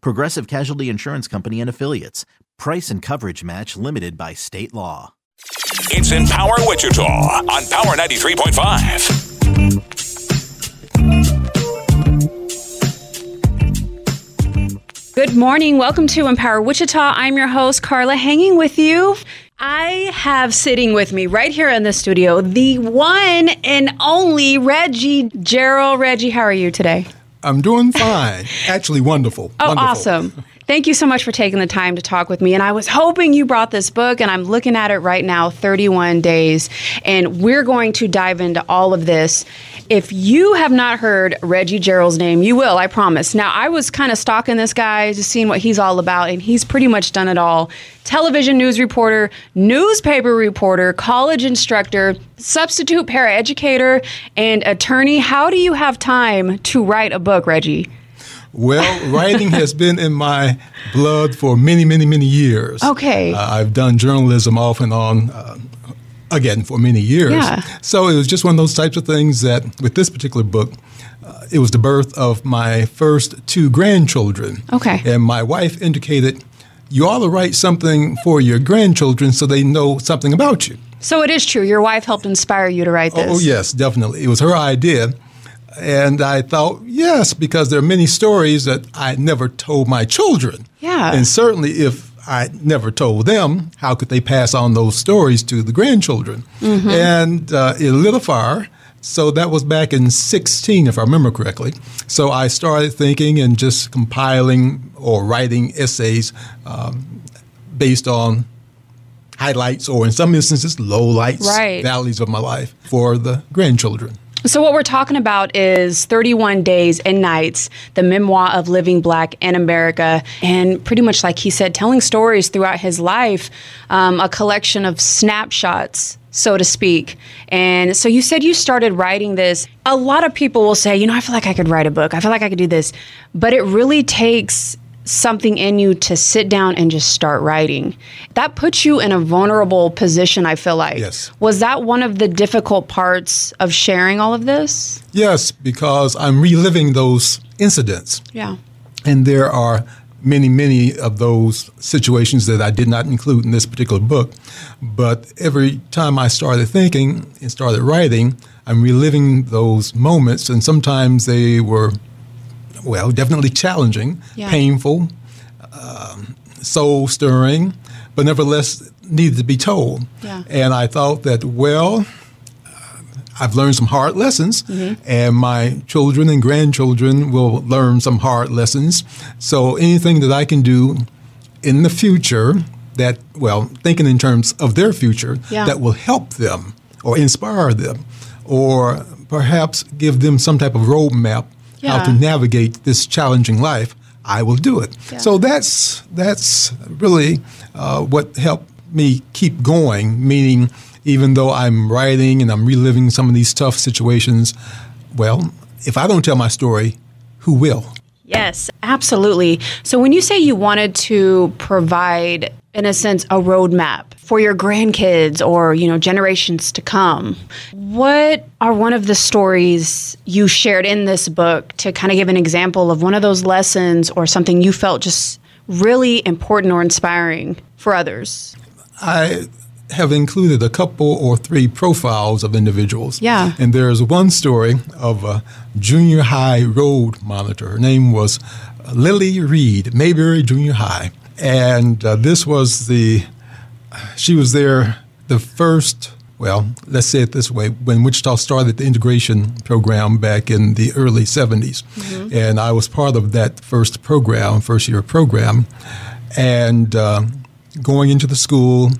Progressive Casualty Insurance Company and Affiliates. Price and coverage match limited by state law. It's Empower Wichita on Power 93.5. Good morning. Welcome to Empower Wichita. I'm your host, Carla, hanging with you. I have sitting with me right here in the studio the one and only Reggie Jarrell. Reggie, how are you today? I'm doing fine. Actually, wonderful. Oh, wonderful. awesome. Thank you so much for taking the time to talk with me. And I was hoping you brought this book, and I'm looking at it right now 31 days. And we're going to dive into all of this. If you have not heard Reggie Jarrell's name, you will, I promise. Now, I was kind of stalking this guy, just seeing what he's all about, and he's pretty much done it all television news reporter, newspaper reporter, college instructor, substitute paraeducator, and attorney. How do you have time to write a book, Reggie? Well, writing has been in my blood for many, many, many years. Okay. Uh, I've done journalism off and on, uh, again, for many years. Yeah. So it was just one of those types of things that, with this particular book, uh, it was the birth of my first two grandchildren. Okay. And my wife indicated, you ought to write something for your grandchildren so they know something about you. So it is true. Your wife helped inspire you to write this. Oh, yes, definitely. It was her idea. And I thought, yes, because there are many stories that I never told my children. Yeah. And certainly if I never told them, how could they pass on those stories to the grandchildren? Mm-hmm. And uh, it lit a fire. So that was back in 16, if I remember correctly. So I started thinking and just compiling or writing essays um, based on highlights or, in some instances, lowlights, Right. valleys of my life for the grandchildren. So, what we're talking about is 31 Days and Nights, the memoir of living black in America. And pretty much, like he said, telling stories throughout his life, um, a collection of snapshots, so to speak. And so, you said you started writing this. A lot of people will say, you know, I feel like I could write a book, I feel like I could do this. But it really takes something in you to sit down and just start writing. That puts you in a vulnerable position, I feel like. Yes. Was that one of the difficult parts of sharing all of this? Yes, because I'm reliving those incidents. Yeah. And there are many, many of those situations that I did not include in this particular book. But every time I started thinking and started writing, I'm reliving those moments. And sometimes they were, well, definitely challenging, Yeah. painful, um, soul stirring, but nevertheless needed to be told. Yeah. And I thought that, well, I've learned some hard lessons, and my children and grandchildren will learn some hard lessons. So anything that I can do in the future that, well, thinking in terms of their future, Yeah. that will help them or inspire them or perhaps give them some type of roadmap how to navigate this challenging life, I will do it. Yeah. So that's that's really uh, what helped me keep going. Meaning, even though I'm writing and I'm reliving some of these tough situations, well, if I don't tell my story, who will? Yes, absolutely. So when you say you wanted to provide in a sense a roadmap for your grandkids or, you know, generations to come, what are one of the stories you shared in this book to kind of give an example of one of those lessons or something you felt just really important or inspiring for others? I have included a couple or three profiles of individuals. Yeah. And there's one story of a junior high road monitor. Her name was Lily Reed, Mayberry Junior High. and uh, this was the she was there the first well let's say it this way when wichita started the integration program back in the early 70s and i was part of that first program first year program and uh, going into the school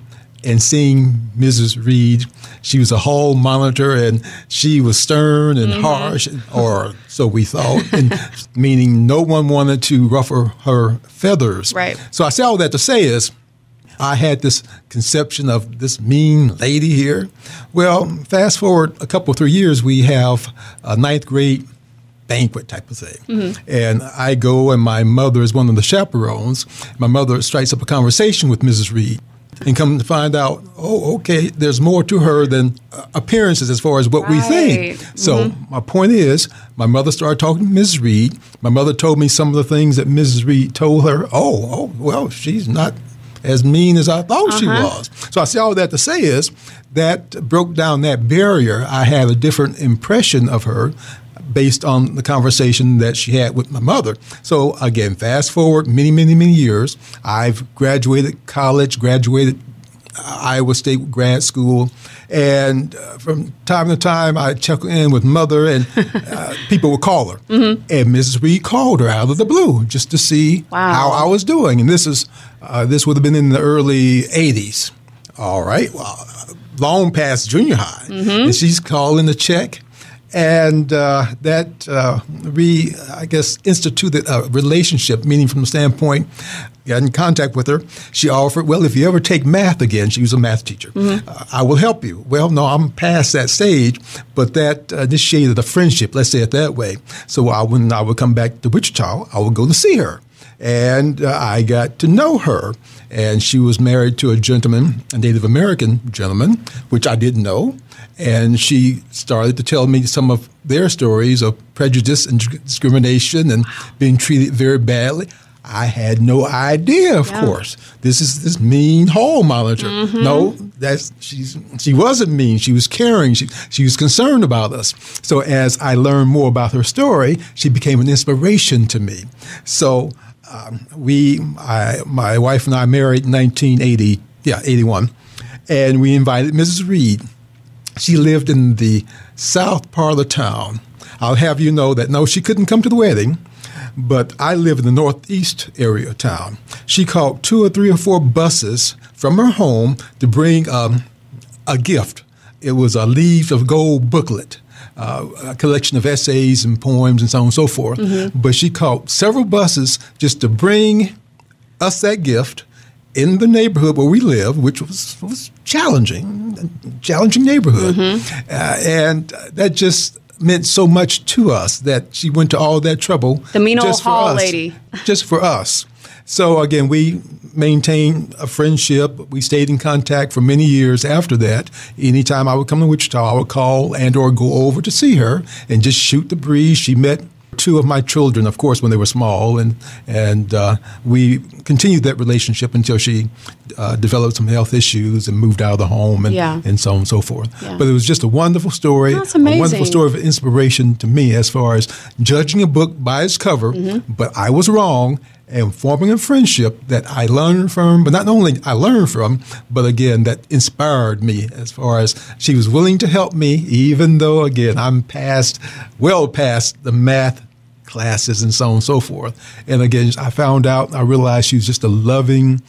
and seeing mrs reed she was a hall monitor and she was stern and mm-hmm. harsh or so we thought and meaning no one wanted to ruffle her feathers Right. so i say all that to say is I had this conception of this mean lady here. Well, fast forward a couple, three years, we have a ninth grade banquet type of thing. Mm-hmm. And I go, and my mother is one of the chaperones. My mother strikes up a conversation with Mrs. Reed. And come to find out, oh, okay, there's more to her than uh, appearances as far as what we think. Right. So my point is, my mother started talking to Mrs. Reed. My mother told me some of the things that Mrs. Reed told her. Oh, oh, well, she's not as mean as I thought she was. So I say all that to say is that broke down that barrier. I had a different impression of her based on the conversation that she had with my mother. So again, fast forward many, many, many years. I've graduated college, graduated Iowa State grad school, and uh, from time to time I check in with mother, and uh, people would call her, and Mrs. Reed called her out of the blue just to see Wow. how I was doing, and this is uh, this would have been in the early '80s. All right, well, long past junior high, and she's calling the check. And uh, that uh, re, I guess, instituted a relationship, meaning from the standpoint, got in contact with her. She offered, well, if you ever take math again, she was a math teacher, uh, I will help you. Well, no, I'm past that stage, but that uh, initiated a friendship, let's say it that way. So I, when I would come back to Wichita, I would go to see her. And uh, I got to know her. And she was married to a gentleman, a Native American gentleman, which I didn't know and she started to tell me some of their stories of prejudice and discrimination and being treated very badly. I had no idea, of course. This is this mean hall monitor. No, that's she's she wasn't mean. She was caring. She she was concerned about us. So as I learned more about her story, she became an inspiration to me. So um, we, I, my wife and I married in 1980, yeah, 81, and we invited Mrs. Reed she lived in the south part of the town. I'll have you know that no, she couldn't come to the wedding, but I live in the northeast area of town. She called two or three or four buses from her home to bring um, a gift. It was a Leaves of Gold booklet, uh, a collection of essays and poems and so on and so forth. But she called several buses just to bring us that gift in the neighborhood where we live, which was, was challenging, challenging neighborhood. Mm-hmm. Uh, and that just meant so much to us that she went to all that trouble. The mean old just for hall us, lady. just for us. So again, we maintained a friendship. We stayed in contact for many years after that. Anytime I would come to Wichita, I would call and or go over to see her and just shoot the breeze. She met two of my children, of course, when they were small, and and uh, we continued that relationship until she uh, developed some health issues and moved out of the home, and, Yeah. and so on and so forth. Yeah. But it was just a wonderful story, That's a wonderful story of inspiration to me as far as judging a book by its cover. Mm-hmm. But I was wrong. And forming a friendship that I learned from, but not only I learned from, but again, that inspired me as far as she was willing to help me, even though, again, I'm past, well past the math classes and so on and so forth. And again, I found out, I realized she was just a loving,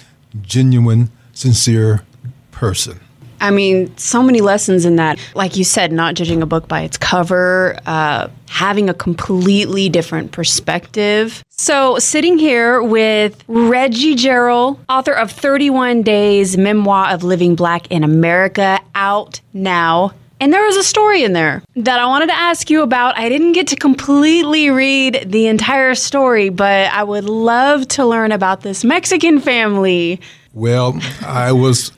genuine, sincere person. I mean, so many lessons in that. Like you said, not judging a book by its cover, uh, having a completely different perspective. So, sitting here with Reggie Jarrell, author of 31 Days Memoir of Living Black in America, out now. And there was a story in there that I wanted to ask you about. I didn't get to completely read the entire story, but I would love to learn about this Mexican family. Well, I was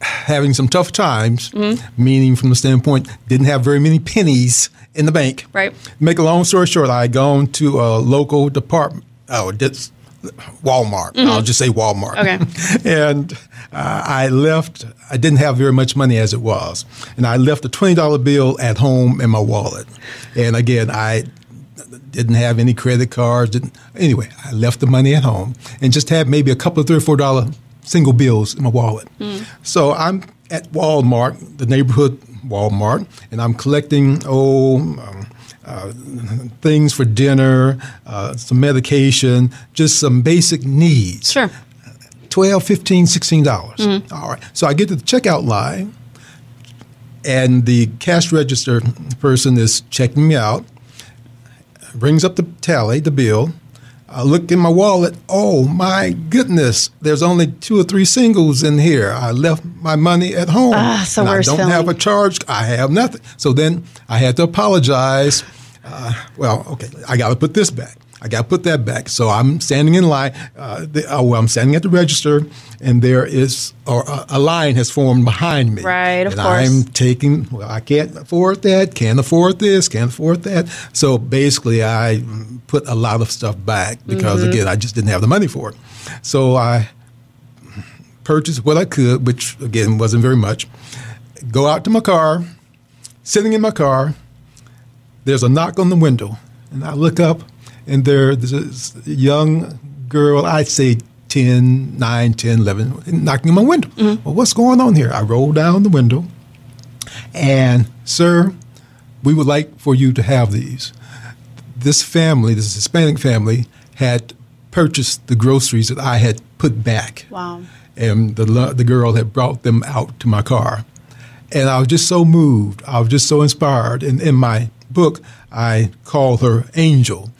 having some tough times, Mm-hmm. meaning from the standpoint, didn't have very many pennies in the bank. Right. Make a long story short, I had gone to a local department, oh, it's Walmart. I'll just say Walmart. Mm-hmm. Okay. and uh, I left, I didn't have very much money as it was. And I left a $20 bill at home in my wallet. And again, I didn't have any credit cards. Didn't anyway. I left the money at home and just had maybe a couple of three or four dollar single bills in my wallet. So I'm at Walmart, the neighborhood Walmart, and I'm collecting oh. Um, uh, things for dinner, uh, some medication, just some basic needs. Sure. 12 15 16 dollars All right so i get to the checkout line and the cash register person is checking me out brings up the tally the bill i looked in my wallet. Oh my goodness. There's only two or three singles in here. I left my money at home. Ah, the and i don't have a charge. I have nothing. So then i had to apologize. Uh, well okay i got to put this back I got to put that back. So I'm standing in line. Uh, the, uh, well, I'm standing at the register, and there is or a, a line has formed behind me. Right, of and course. I'm taking. Well, I can't afford that. Can't afford this. Can't afford that. So basically, I put a lot of stuff back because Mm-hmm. again, I just didn't have the money for it. So I purchased what I could, which again wasn't very much. Go out to my car. Sitting in my car, there's a knock on the window, and I look up, and there's this young girl, I'd say 10, 9, 10, 11, knocking on my window. Mm-hmm. Well, what's going on here? I roll down the window, and sir, we would like for you to have these. This family, this Hispanic family, had purchased the groceries that I had put back. Wow. And the, the girl had brought them out to my car. And I was just so moved. I was just so inspired. And in my book, I call her Angel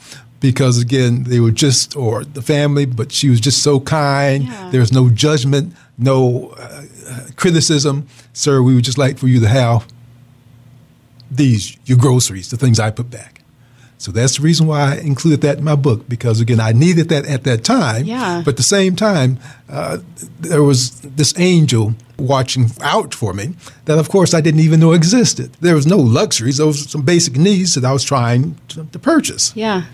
because, again, they were just, or the family, but she was just so kind. Yeah. There was no judgment, no uh, uh, criticism. Sir, we would just like for you to have these, your groceries, the things I put back. So that's the reason why I included that in my book because again I needed that at that time. Yeah. But at the same time, uh, there was this angel watching out for me that, of course, I didn't even know existed. There was no luxuries; those were some basic needs that I was trying to, to purchase. Yeah.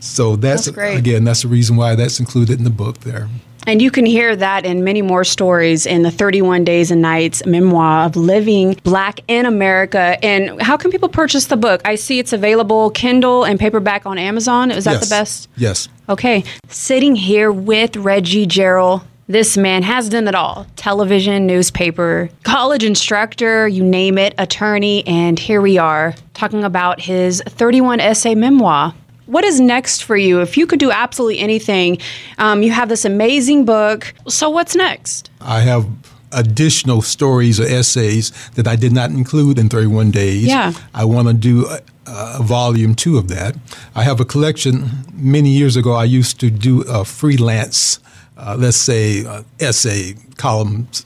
So that's, That's great. again that's the reason why that's included in the book there. And you can hear that and many more stories in the 31 Days and Nights memoir of living black in America. And how can people purchase the book? I see it's available Kindle and paperback on Amazon. Is that yes. the best? Yes. Okay. Sitting here with Reggie Jarrell. This man has done it all television, newspaper, college instructor, you name it, attorney. And here we are talking about his 31 essay memoir. What is next for you? If you could do absolutely anything, um, you have this amazing book. So, what's next? I have additional stories or essays that I did not include in 31 Days. Yeah. I want to do a, a volume two of that. I have a collection. Many years ago, I used to do a freelance, uh, let's say, uh, essay columns,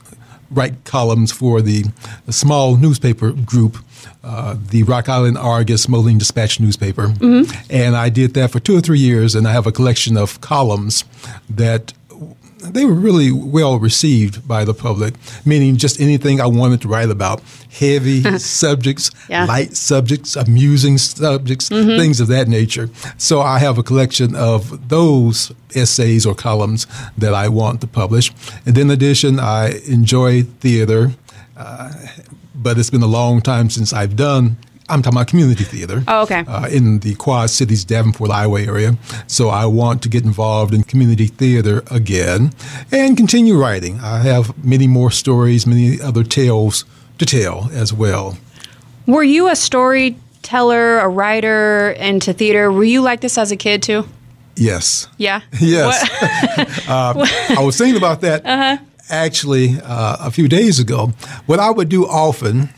write columns for the, the small newspaper group. Uh, the Rock Island Argus Moline Dispatch newspaper. And I did that for two or three years, and I have a collection of columns that they were really well received by the public, meaning just anything I wanted to write about heavy subjects, Yeah. light subjects, amusing subjects, things of that nature. So I have a collection of those essays or columns that I want to publish. And in addition, I enjoy theater, uh, but it's been a long time since I've done. I'm talking about community theater Oh, okay. uh, in the Quad Cities, Davenport, Iowa area. So I want to get involved in community theater again and continue writing. I have many more stories, many other tales to tell as well. Were you a storyteller, a writer into theater? Were you like this as a kid too? Yes. Yeah. Yes. Uh, I was thinking about that Uh-huh. Actually uh, a few days ago. What I would do often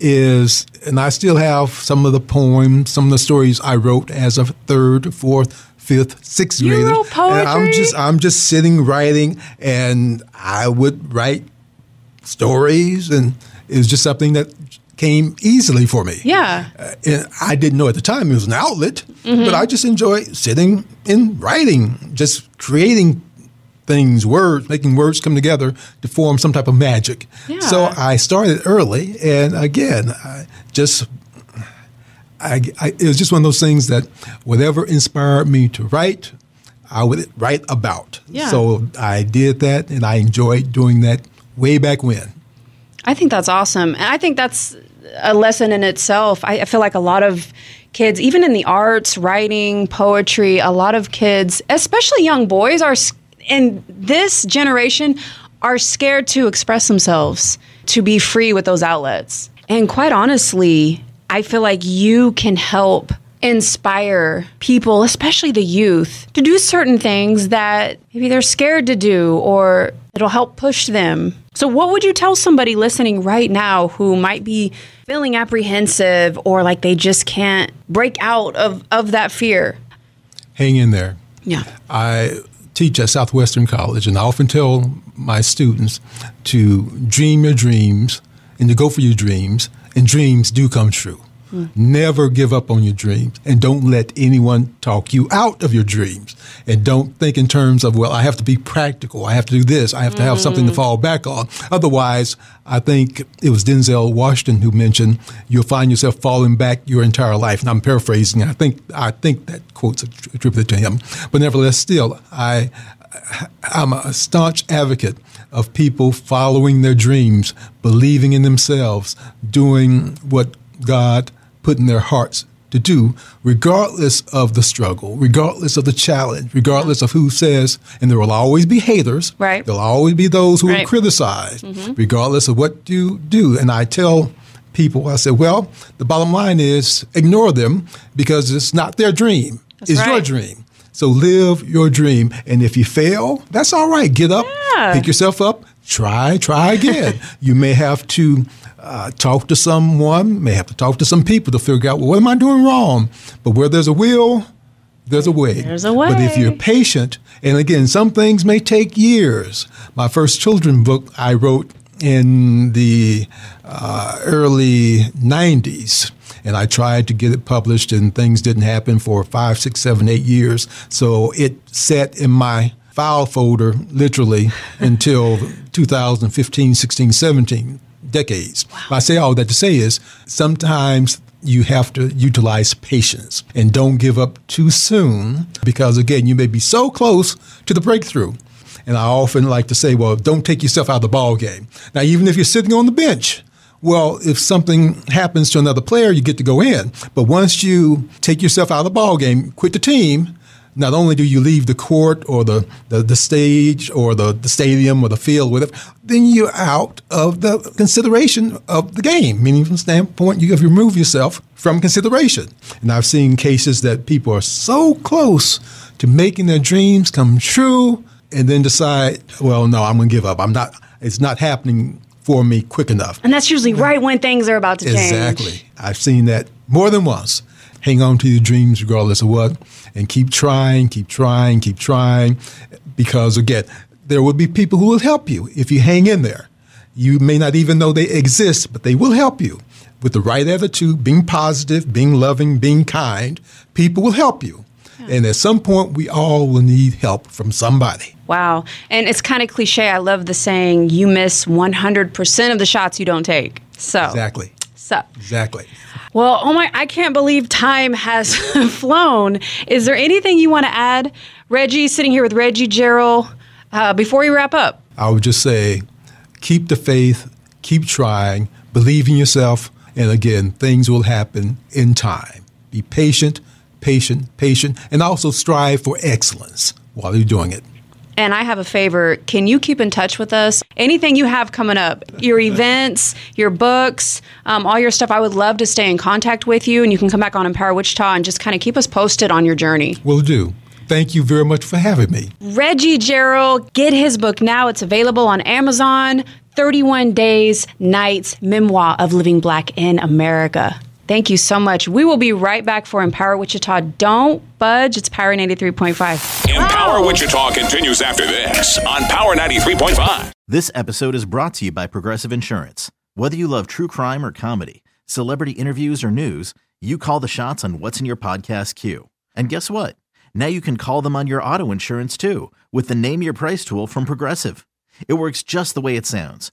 is, and I still have some of the poems, some of the stories I wrote as a third, fourth, fifth, sixth You grader. wrote And I'm just I'm just sitting writing, and I would write stories, and it was just something that came easily for me. Yeah. Uh, and I didn't know at the time it was an outlet, Mm-hmm. but I just enjoy sitting and writing, just creating things, words, making words come together to form some type of magic. Yeah. So I started early, and again, I just. I, I, it was just one of those things that whatever inspired me to write, I would write about. Yeah. So I did that, and I enjoyed doing that way back when. I think that's awesome. And I think that's a lesson in itself. I, I feel like a lot of kids, even in the arts, writing, poetry, a lot of kids, especially young boys, are in this generation are scared to express themselves, to be free with those outlets. And quite honestly, I feel like you can help inspire people, especially the youth, to do certain things that maybe they're scared to do or it'll help push them. So, what would you tell somebody listening right now who might be feeling apprehensive or like they just can't break out of, of that fear? Hang in there. Yeah. I teach at Southwestern College, and I often tell my students to dream your dreams and to go for your dreams, and dreams do come true. Never give up on your dreams, and don't let anyone talk you out of your dreams. And don't think in terms of, well, I have to be practical. I have to do this. I have to have something to mm-hmm. fall back on. Otherwise, I think it was Denzel Washington who mentioned you'll find yourself falling back your entire life. And I'm paraphrasing. I think I think that quote's attributed to him. But nevertheless, still, I I'm a staunch advocate of people following their dreams, believing in themselves, doing what God put in their hearts to do, regardless of the struggle, regardless of the challenge, regardless of who says, and there will always be haters. Right. There'll always be those who Right. will criticize, mm-hmm. regardless of what you do. And I tell people, I say, well, the bottom line is ignore them because it's not their dream. That's it's your dream. So live your dream. And if you fail, that's all right. Get up, Yeah. pick yourself up, try, try again. you may have to uh, talk to someone, may have to talk to some people to figure out, well, what am I doing wrong? But where there's a will, there's a way. There's a way. But if you're patient, and again, some things may take years. My first children book I wrote in the uh, early 90s, and I tried to get it published, and things didn't happen for five, six, seven, eight years. So it sat in my file folder literally until 2015, 16, 17 decades. I say all that to say is sometimes you have to utilize patience and don't give up too soon because again you may be so close to the breakthrough. And I often like to say, well, don't take yourself out of the ball game. Now, even if you're sitting on the bench, well, if something happens to another player, you get to go in. But once you take yourself out of the ball game, quit the team, not only do you leave the court or the, the, the stage or the, the stadium or the field, whatever, then you're out of the consideration of the game, meaning from the standpoint you have removed yourself from consideration. And I've seen cases that people are so close to making their dreams come true and then decide, well, no, I'm going to give up. I'm not, it's not happening for me quick enough. And that's usually right when things are about to change. Exactly. I've seen that more than once. Hang on to your dreams regardless of what, and keep trying, keep trying, keep trying, because again, there will be people who will help you if you hang in there. You may not even know they exist, but they will help you with the right attitude, being positive, being loving, being kind. People will help you. And at some point, we all will need help from somebody. Wow. And it's kind of cliche. I love the saying, you miss 100% of the shots you don't take. So, Exactly. So. Exactly. Well, oh my, I can't believe time has flown. Is there anything you want to add? Reggie, sitting here with Reggie Jarrell, uh, before we wrap up. I would just say keep the faith, keep trying, believe in yourself, and again, things will happen in time. Be patient, patient, patient, and also strive for excellence while you're doing it. And I have a favor. Can you keep in touch with us? Anything you have coming up, your events, your books, um, all your stuff, I would love to stay in contact with you. And you can come back on Empower Wichita and just kind of keep us posted on your journey. Will do. Thank you very much for having me. Reggie Jarrell, get his book now. It's available on Amazon 31 Days, Nights, Memoir of Living Black in America. Thank you so much. We will be right back for Empower Wichita. Don't budge. It's Power 93.5. Empower Wichita continues after this on Power 93.5. This episode is brought to you by Progressive Insurance. Whether you love true crime or comedy, celebrity interviews or news, you call the shots on what's in your podcast queue. And guess what? Now you can call them on your auto insurance too with the Name Your Price tool from Progressive. It works just the way it sounds.